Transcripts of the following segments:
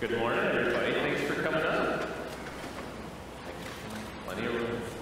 Good morning, everybody. Thanks for coming up. Plenty of room.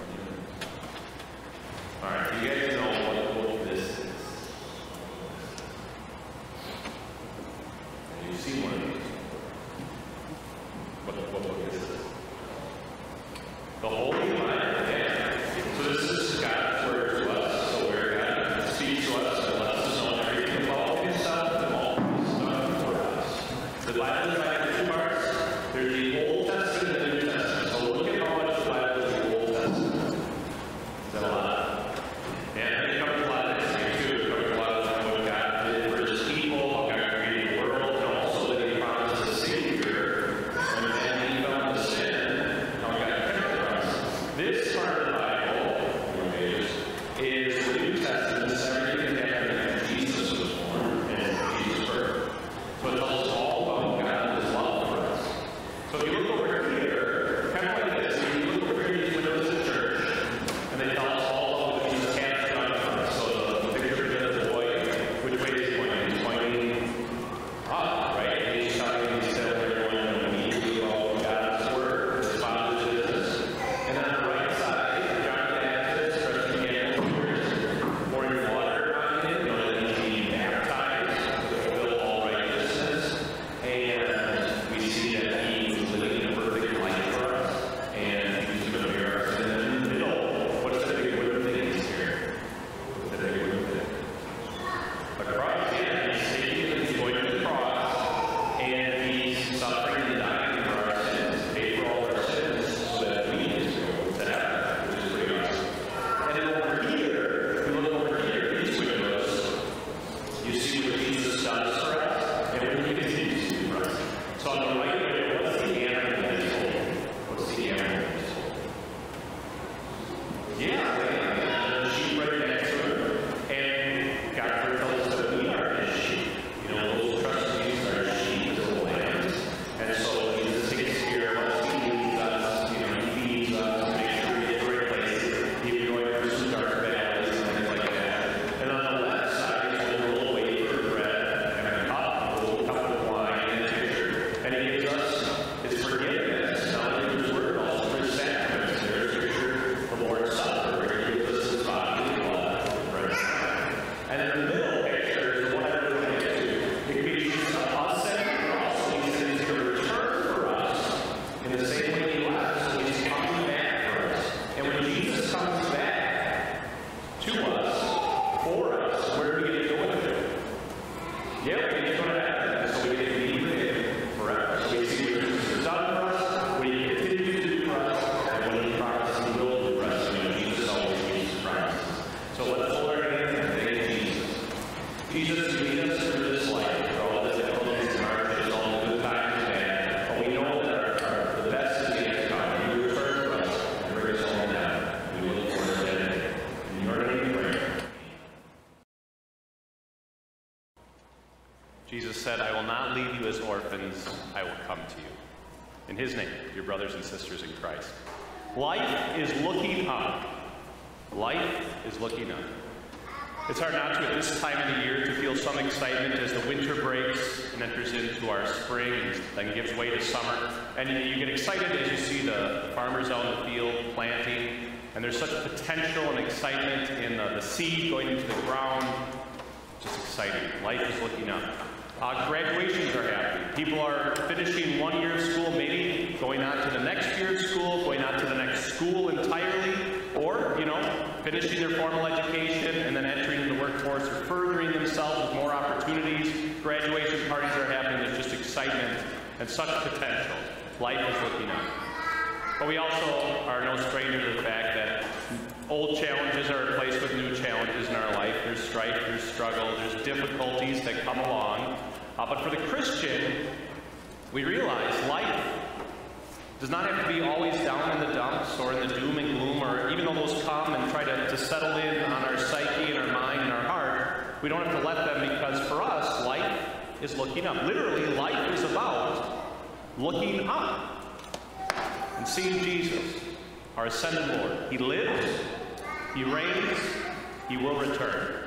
his name, your brothers and sisters in Christ. Life is looking up. Life is looking up. It's hard not to at this time of the year to feel some excitement as the winter breaks and enters into our spring and then gives way to summer. And you, you get excited as you see the farmers out in the field planting. And there's such potential and excitement in the, the seed going into the ground. Just exciting. Life is looking up. Uh, graduations are happening. People are finishing one year of school, maybe going on to the next year of school, going on to the next school entirely, or, you know, finishing their formal education and then entering the workforce or furthering themselves with more opportunities. Graduation parties are happening. There's just excitement and such potential. Life is looking up. But we also are no stranger to the fact that old challenges are replaced with new challenges in our life. There's strife, there's struggle, there's difficulties that come along. Uh, but for the Christian, we realize life does not have to be always down in the dumps or in the doom and gloom, or even though those come and try to, to settle in on our psyche and our mind and our heart, we don't have to let them because for us, life is looking up. Literally, life is about looking up and seeing Jesus, our ascended Lord. He lives he reigns, he will return.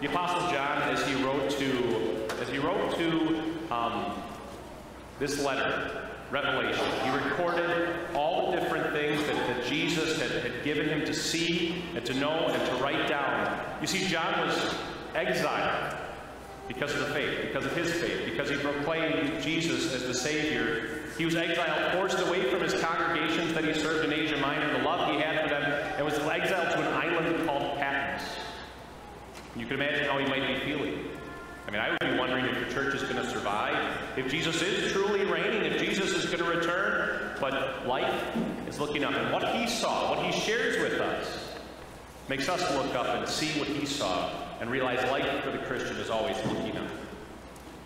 The Apostle John, as he wrote to, as he wrote to um, this letter, Revelation, he recorded all the different things that, that Jesus had, had given him to see and to know and to write down. You see, John was exiled because of the faith, because of his faith, because he proclaimed Jesus as the Savior. He was exiled, forced away from his congregations that he served in Asia Minor, the love he had for them You can imagine how he might be feeling. I mean, I would be wondering if the church is going to survive, if Jesus is truly reigning, if Jesus is going to return. But life is looking up. And what he saw, what he shares with us, makes us look up and see what he saw and realize life for the Christian is always looking up.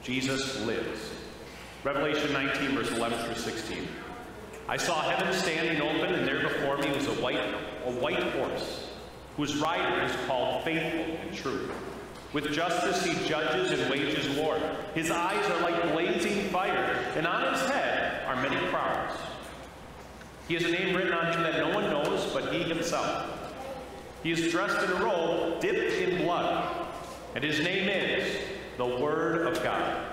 Jesus lives. Revelation 19, verse 11 through 16. I saw heaven standing open, and there before me was a white, a white horse, whose rider is called Faithful and True. With justice he judges and wages war. His eyes are like blazing fire, and on his head are many crowns. He has a name written on him that no one knows but he himself. He is dressed in a robe dipped in blood, and his name is the Word of God.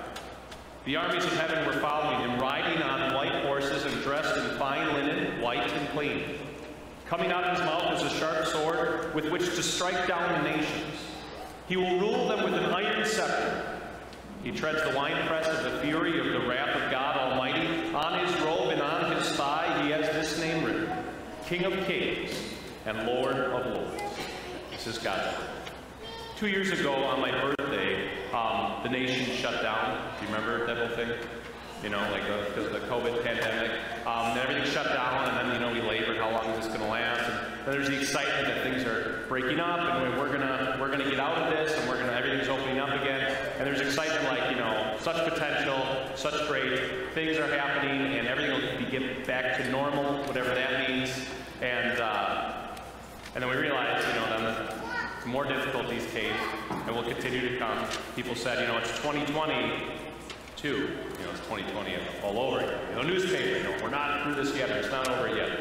The armies of heaven were following him, riding on white horses and dressed in fine linen, white and clean. Coming out of his mouth is a sharp sword with which to strike down the nations. He will rule them with an iron scepter. He treads the winepress of the fury of the wrath of God Almighty. On his robe and on his thigh he has this name written King of Kings and Lord of Lords. This is God's word. Two years ago on my birthday, um, the nation shut down. Do you remember that whole thing? You know, like because of the COVID pandemic. Um, then everything shut down, and then, you know, we labored how long is this going to last. And then there's the excitement that things are breaking up, and we're gonna we're gonna get out of this, and we're gonna everything's opening up again. And there's excitement like you know, such potential, such great things are happening, and everything will be get back to normal, whatever that means. And uh, and then we realized, you know, then more difficulties came and will continue to come. People said, you know, it's 2022. You know, it's 2020 all over again. Know, newspaper, know, we're not through this yet, it's not over yet.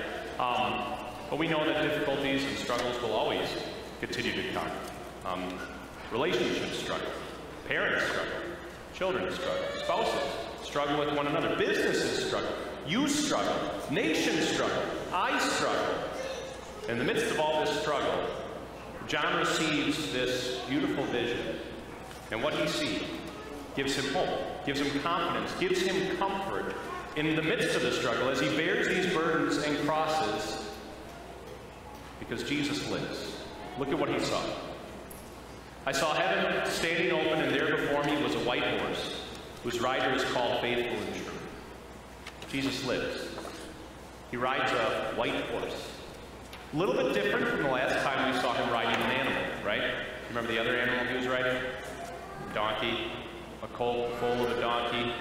Um, but we know that difficulties and struggles will always continue to come. Um, relationships struggle, parents struggle, children struggle, spouses struggle with one another, businesses struggle, you struggle, nations struggle, I struggle. In the midst of all this struggle, John receives this beautiful vision, and what he sees gives him hope, gives him confidence, gives him comfort in the midst of the struggle as he bears these burdens and crosses because Jesus lives. Look at what he saw. I saw heaven standing open, and there before me was a white horse, whose rider is called Faithful and True. Jesus lives. He rides a white horse. A little bit different from the last time we saw him riding an animal, right? Remember the other animal he was riding? Donkey, a colt full of a donkey.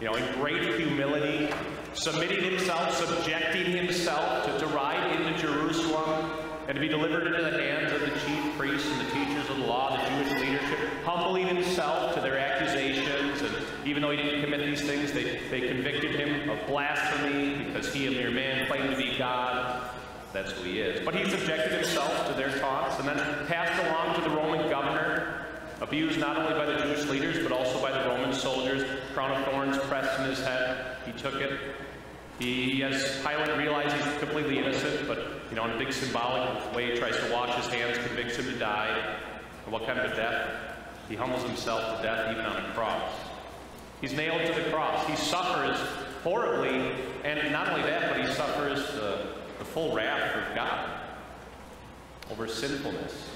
You know, in great humility, submitting himself, subjecting himself to, to ride into Jerusalem and to be delivered into the hands of the chief priests and the teachers of the law, the Jewish leadership, humbling himself to their accusations. And even though he didn't commit these things, they, they convicted him of blasphemy because he, a mere man, claimed to be God. That's who he is. But he subjected himself to their taunts and then passed along to the Roman governor, abused not only by the Jewish leaders, but also by the Roman soldiers. Crown of thorns pressed in his head. He took it. He, as Pilate realized he's completely innocent, but, you know, in a big symbolic way, tries to wash his hands, convicts him to die. And what kind of a death? He humbles himself to death even on a cross. He's nailed to the cross. He suffers horribly, and not only that, but he suffers the, the full wrath of God over sinfulness,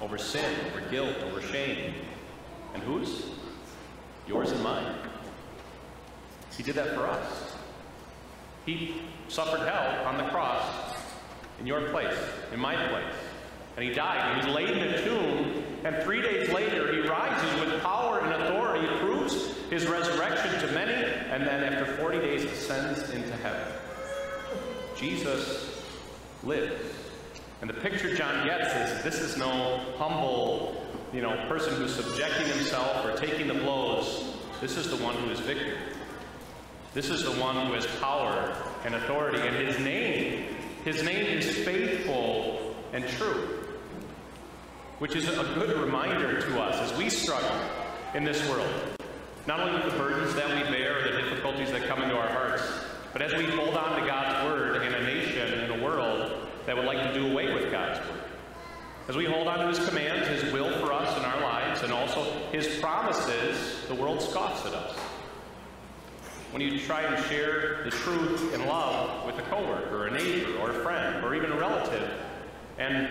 over sin, over guilt, over shame. And whose? Yours and mine. He did that for us. He suffered hell on the cross in your place, in my place. And he died. And he's laid in a tomb. And three days later, he rises with power and authority, proves his resurrection to many, and then after 40 days ascends into heaven. Jesus lives. And the picture John gets is this is no humble, you know, person who's subjecting himself or taking the blows. This is the one who is victor. This is the one who has power and authority, and his name, his name is faithful and true, which is a good reminder to us as we struggle in this world. Not only with the burdens that we bear, or the difficulties that come into our hearts. But as we hold on to God's word in a nation, in a world that would like to do away with God's word, as we hold on to his commands, his will for us in our lives, and also his promises, the world scoffs at us. When you try and share the truth in love with a coworker, a neighbor, or a friend, or even a relative, and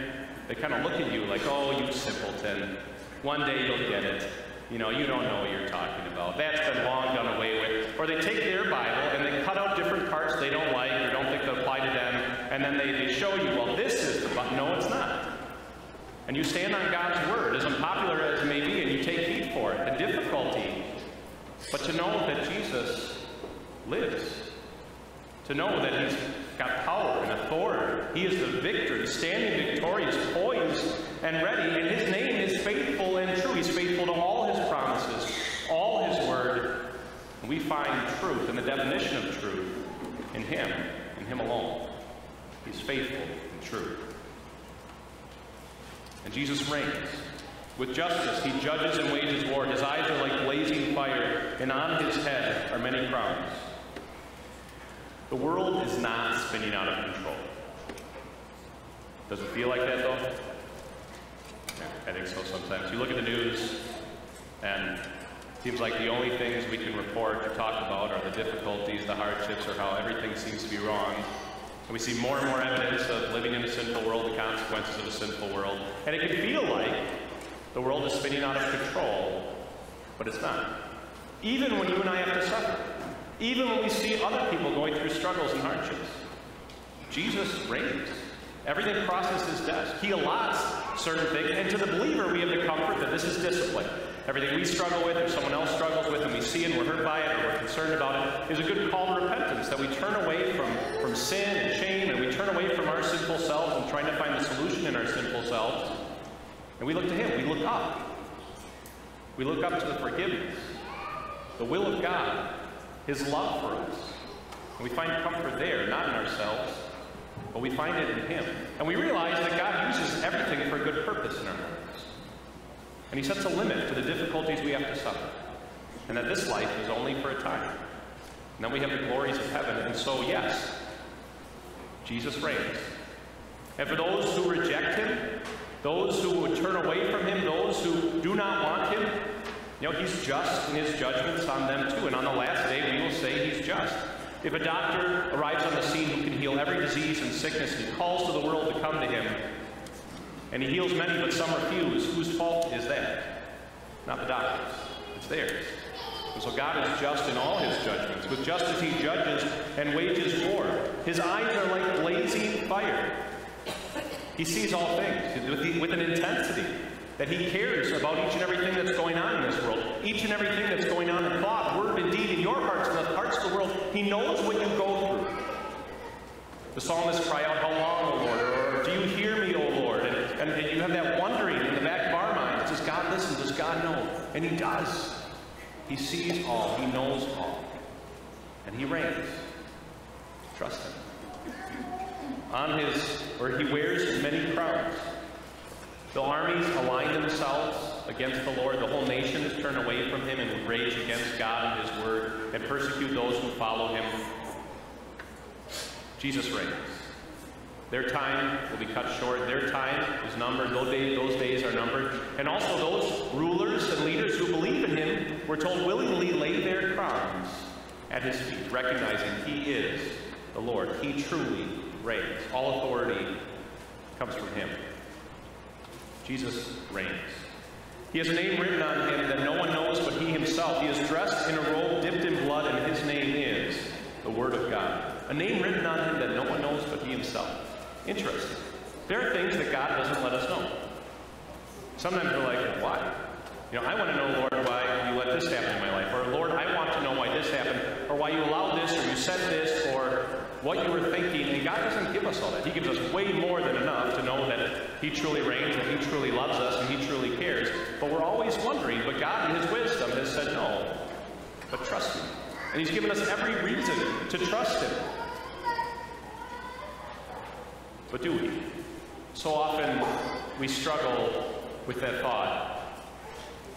they kind of look at you like, oh, you simpleton, one day you'll get it. You know, you don't know what you're talking about. That's been long done away with. Or they take their Bible and they cut out different parts they don't like or don't think that apply to them, and then they, they show you, well, this is the Bible. No, it's not. And you stand on God's word, as unpopular as it may be, and you take heed for it. The difficulty, but to know that Jesus lives, to know that he's got power and authority. He is the victor, standing victorious, poised and ready, and his name is faithful and true. He's faithful to all his promises, all his word. And we find truth and the definition of truth in him, in him alone. He's faithful and true. And Jesus reigns. With justice, he judges and wages war. His eyes are like blazing fire, and on his head are many crowns. The world is not spinning out of control. Does it feel like that, though? Yeah, I think so sometimes. You look at the news, and it seems like the only things we can report or talk about are the difficulties, the hardships, or how everything seems to be wrong. And we see more and more evidence of living in a sinful world, the consequences of a sinful world. And it can feel like the world is spinning out of control, but it's not. Even when you and I have to suffer. Even when we see other people going through struggles and hardships, Jesus reigns. Everything crosses his desk. He allots certain things, and to the believer, we have the comfort that this is discipline. Everything we struggle with, or someone else struggles with, and we see and we're hurt by it, or we're concerned about it, is a good call to repentance. That we turn away from, from sin and shame, and we turn away from our sinful selves and trying to find the solution in our sinful selves. And we look to Him. We look up. We look up to the forgiveness, the will of God, his love for us. And we find comfort there, not in ourselves, but we find it in Him. And we realize that God uses everything for a good purpose in our lives. And He sets a limit to the difficulties we have to suffer. And that this life is only for a time. And then we have the glories of heaven. And so, yes, Jesus reigns. And for those who reject Him, those who would turn away from Him, those who do not want Him, you know, he's just in his judgments on them too. And on the last day, we will say he's just. If a doctor arrives on the scene who can heal every disease and sickness, and he calls to the world to come to him, and he heals many, but some refuse, whose fault is that? Not the doctor's. It's theirs. And so God is just in all his judgments. With justice he judges and wages war. His eyes are like blazing fire. He sees all things with, an intensity that he cares about each and everything that's going on in this world, each and everything that's going on in thought, word, and deed in your hearts and the hearts of the world. He knows what you go through. The psalmists cry out, How long, O Lord? Or, Do you hear me, O Lord? And, and, you have that wondering in the back of our minds. Does God listen? Does God know? And he does. He sees all. He knows all. And he reigns. Trust him. On his, or he wears many crowns. The armies align themselves against the Lord. The whole nation is turned away from him and rage against God and his word and persecute those who follow him. Jesus reigns. Their time will be cut short. Their time is numbered. Those days, those days are numbered. And also those rulers and leaders who believe in him were told willingly lay their crowns at his feet, recognizing he is the Lord. He truly reigns. All authority comes from him. Jesus reigns. He has a name written on him that no one knows but he himself. He is dressed in a robe dipped in blood, and his name is the Word of God. A name written on him that no one knows but he himself. Interesting. There are things that God doesn't let us know. Sometimes we're like, why? You know, I want to know, Lord, why you let this happen in my life. Or, Lord, I want to know why this happened, or why you allowed this, or you said this, or what you were thinking. And God doesn't give us all that. He gives us way more than enough to know that He truly reigns, and He truly loves us, and He truly cares. But we're always wondering, but God, in His wisdom, has said no. But trust Him. And He's given us every reason to trust Him. But do we? So often we struggle with that thought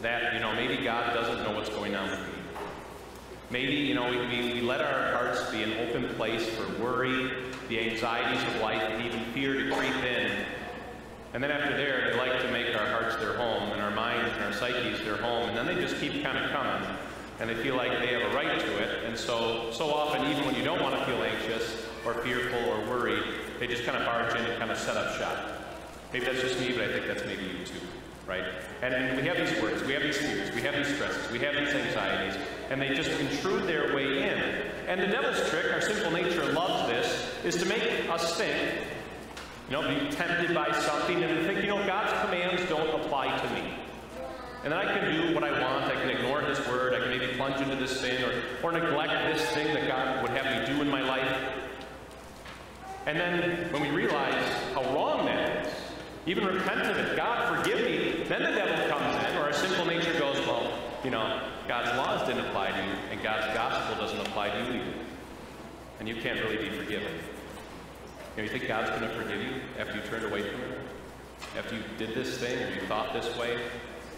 that, you know, maybe God doesn't know what's going on with me. Maybe, you know, we, we, let our hearts be an open place for worry, the anxieties of life, and even fear to creep in. And then after there, they like to make our hearts their home, and our minds and our psyches their home, and then they just keep kind of coming, and they feel like they have a right to it. And so, so often, even when you don't want to feel anxious or fearful or worried, they just kind of barge in and kind of set up shop. Maybe that's just me, but I think that's maybe you too, right? And, we have these worries, we have these fears, we have these stresses, we have these anxieties, and they just intrude their way in. And the devil's trick, our sinful nature loves this, is to make us think, you know, be tempted by something and think, you know, God's commands don't apply to me. And then I can do what I want. I can ignore His word. I can maybe plunge into this sin or, or neglect this thing that God would have me do in my life. And then when we realize how wrong that is, even repent of it, God forgive me, then the devil comes in, or our sinful nature goes, well, you know, God's laws didn't apply to you, and God's gospel doesn't apply to you either. And you can't really be forgiven. You, know, you think God's going to forgive you after you turned away from Him? After you did this thing, or you thought this way,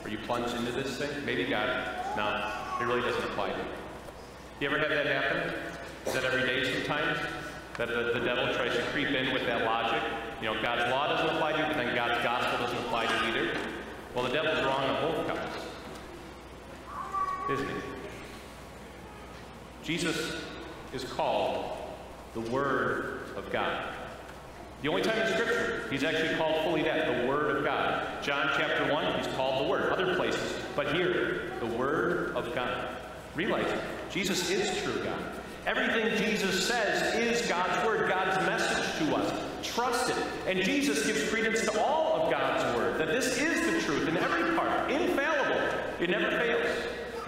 or you plunged into this thing? Maybe God, no, it really doesn't apply to you. You ever have that happen? Is that every day sometimes? That the, devil tries to creep in with that logic? You know, God's law doesn't apply to you, but then God's gospel doesn't apply to you either. Well, the devil's wrong on both counts. Isn't he? Jesus is called the Word of God. The only time in Scripture he's actually called fully that, the Word of God. John chapter 1, he's called the Word. Other places, but here, the Word of God. Realize. Jesus is true God. Everything Jesus says is God's Word, God's message to us. Trust it. And Jesus gives credence to all of God's Word, that this is the truth in every part, infallible. It never fails.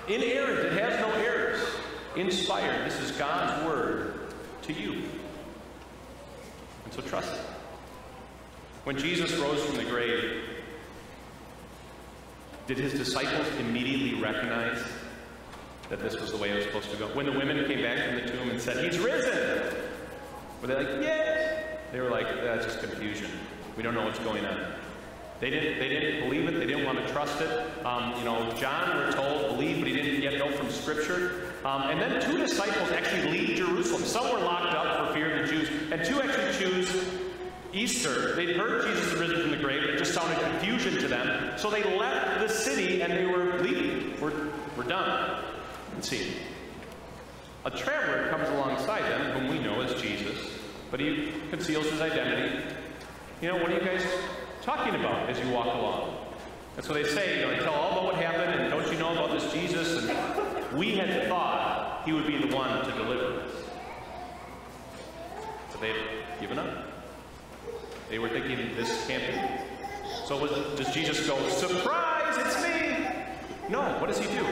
Inerrant, it has no errors. Inspired, this is God's Word to you. And so trust it. When Jesus rose from the grave, did his disciples immediately recognize that this was the way it was supposed to go? When the women came back from the tomb and said, He's risen! Were they like, Yay! They were like, That's just confusion. We don't know what's going on. They didn't, they didn't believe it. They didn't want to trust it. Um, you know, John, we're told, believed, but he didn't yet know from Scripture. Um, and then two disciples actually leave Jerusalem. Some were locked up for fear of the Jews, and two actually choose Easter. They'd heard Jesus had risen from the grave. It just sounded confusion to them. So they left the city and they were leaving. We're, we're done. Let's see. A traveler comes alongside them, whom we know as Jesus, but he conceals his identity. You know, what are you guys talking about as you walk along? That's what they say. You know, they tell all about what happened, and don't you know about this Jesus? And we had thought he would be the one to deliver us. But they've given up. They were thinking, this can't be. So was, does Jesus go, surprise, it's me? No, what does he do?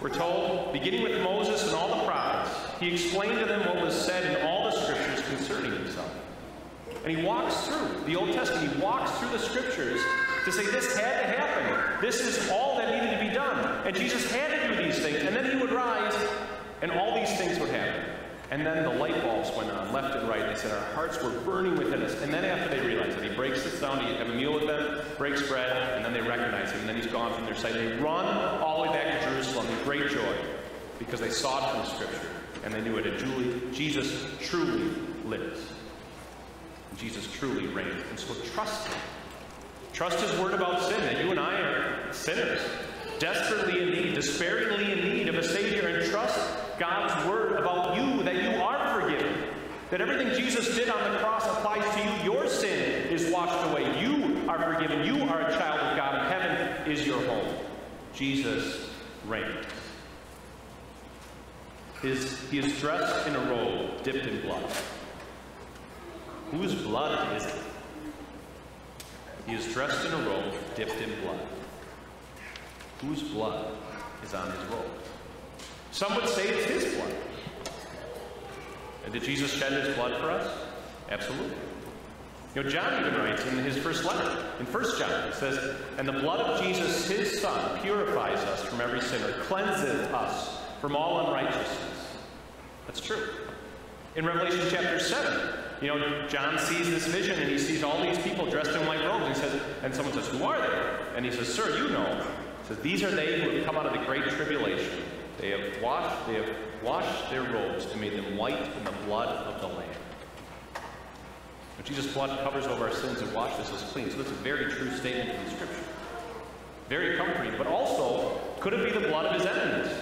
We're told, beginning with Moses and all the prophets, he explained to them what was said in all the scriptures concerning himself. And he walks through the Old Testament, he walks through the scriptures to say this had to happen. This is all that needed to be done. And Jesus had to do these things. And then he would rise, and all these things would happen. And then the light bulbs went on left and right. They said our hearts were burning within us. And then after they realized that he breaks, sits down he have a meal with them, breaks bread, and then they recognize him. And then he's gone from their sight. They run all way back to Jerusalem in great joy because they saw it from the Scripture and they knew it. And Julie, Jesus truly lives. Jesus truly reigns. And so trust him. Trust his word about sin, that you and I are sinners, desperately in need, despairingly in need of a Savior, and trust God's word about you, that you are forgiven. That everything Jesus did on the cross applies to you. Your sin is washed away. You are forgiven. You are a child of God, and heaven is your home. Jesus reigns. His, he is dressed in a robe dipped in blood. Whose blood is it? He is dressed in a robe dipped in blood. Whose blood is on his robe? Some would say it's his blood. And did Jesus shed his blood for us? Absolutely. You know, John even writes in his first letter, in 1 John, it says, And the blood of Jesus, his Son, purifies us from every sin, or cleanseth us from all unrighteousness. That's true. In Revelation chapter 7, you know, John sees this vision and he sees all these people dressed in white robes. And, he says, and someone says, Who are they? And he says, Sir, you know. He says, These are they who have come out of the great tribulation They have washed, they have washed their robes and made them white in the blood of the Lamb. When Jesus' blood covers over our sins and washes us clean. So that's a very true statement in the Scripture. Very comforting, but also, could it be the blood of his enemies?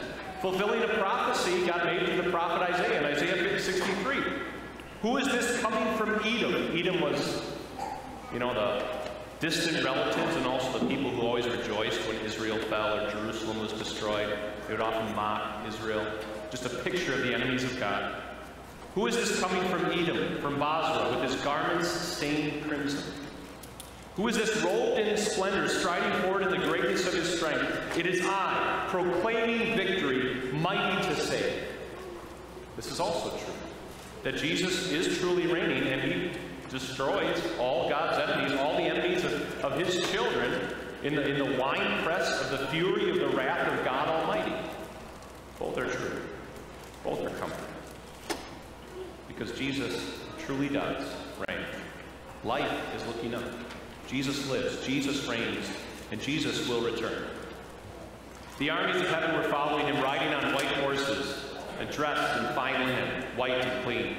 Fulfilling a prophecy God made through the prophet Isaiah in Isaiah 63. Who is this coming from Edom? Edom was, you know, the distant relatives and also the people who always rejoiced when Israel fell or Jerusalem was destroyed. They would often mock Israel. Just a picture of the enemies of God. Who is this coming from Edom, from Bozrah, with his garments stained crimson? Who is this robed in splendor, striding forward in the greatness of his strength? It is I, proclaiming victory, mighty to save. This is also true. That Jesus is truly reigning and he destroys all God's enemies, all the enemies of, of his children in the, in the winepress of the fury of the wrath of God Almighty. Both are true. Both are comforting. Because Jesus truly does reign. Life is looking up. Jesus lives, Jesus reigns, and Jesus will return. The armies of heaven were following him, riding on white horses, and dressed in fine linen, white and clean.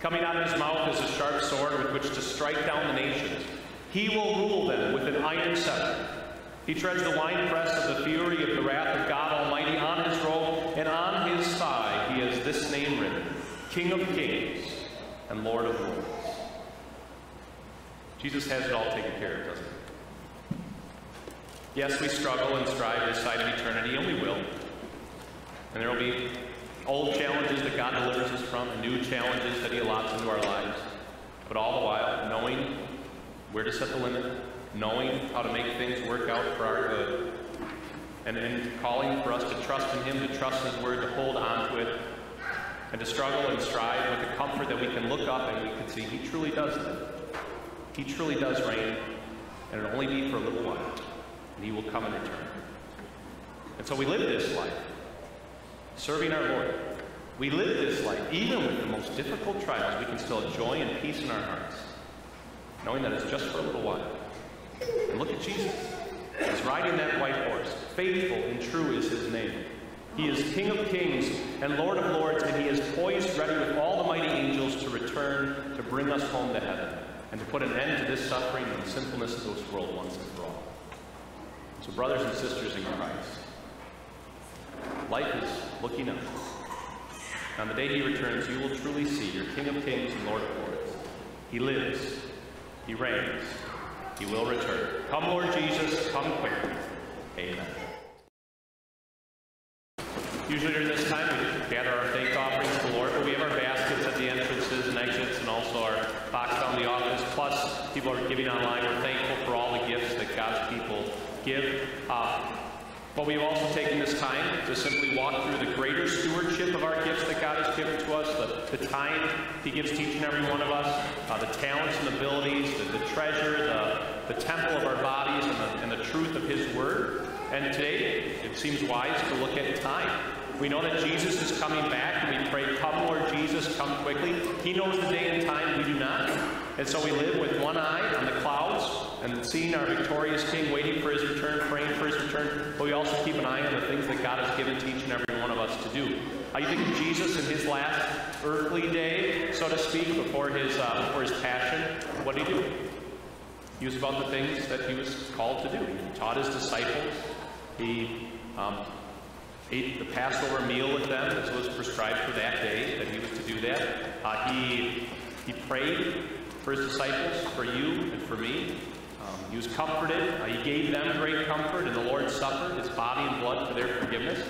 Coming out of his mouth is a sharp sword with which to strike down the nations. He will rule them with an iron scepter. He treads the winepress of the fury of the wrath of God Almighty on his robe, and on his thigh he has this name written King of Kings and Lord of Lords. Jesus has it all taken care of, doesn't he? Yes, we struggle and strive this side of eternity, and we will. And there will be old challenges that God delivers us from, new challenges that He allots into our lives. But all the while, knowing where to set the limit, knowing how to make things work out for our good, and, and calling for us to trust in Him, to trust His Word, to hold on to it, and to struggle and strive with the comfort that we can look up and we can see He truly does live. He truly does reign, and it'll only be for a little while, and He will come and return. And so we live this life, serving our Lord. We live this life, even with the most difficult trials, we can still have joy and peace in our hearts, knowing that it's just for a little while. And look at Jesus. He's riding that white horse. Faithful and true is his name. He is King of kings and Lord of lords, and he is poised ready with all the mighty angels to return to bring us home to heaven and to put an end to this suffering and sinfulness of this world once and for all. So, brothers and sisters in Christ, life is looking up. On the day he returns, you will truly see your King of kings and Lord of lords. He lives. He reigns. He will return. Come, Lord Jesus, come quickly. Amen. Usually during this time, we gather our thank offerings to the Lord, but we have our baskets at the entrances and exits, and also our box down the office. Plus, people are giving online. We're thankful for all the gifts that God's people give. Uh, but we've also taken this time to simply walk through the greater stewardship of our gifts that God has given to us, the, the time He gives to each and every one of us, uh, the talents and abilities, the, the treasure, the, the temple of our bodies, and the, and the truth of His Word. And today, it seems wise to look at time. We know that Jesus is coming back, and we pray, Come, Lord Jesus, come quickly. He knows the day and time, we do not. And so we live with one eye on the clouds and seeing our victorious King waiting for his return, praying for his return. But we also keep an eye on the things that God has given to each and every one of us to do. You think of Jesus in his last earthly day, so to speak, before his, uh, before his passion. What did he do? He was about the things that he was called to do. He taught his disciples. He um, ate the Passover meal with them as was prescribed for that day, that he was to do that. Uh, he, he prayed for his disciples, for you and for me. Um, he was comforted. Uh, he gave them great comfort in the Lord's Supper, his body and blood for their forgiveness.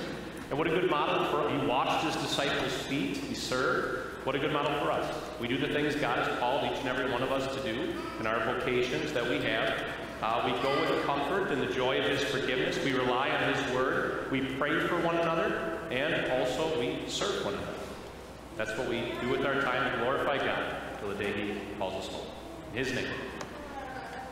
And what a good model for us. He washed his disciples' feet. He served. What a good model for us. We do the things God has called each and every one of us to do in our vocations that we have. Uh, we go with comfort and the joy of His forgiveness. We rely on His Word. We pray for one another. And also we serve one another. That's what we do with our time to glorify God till the day He calls us home. In His name.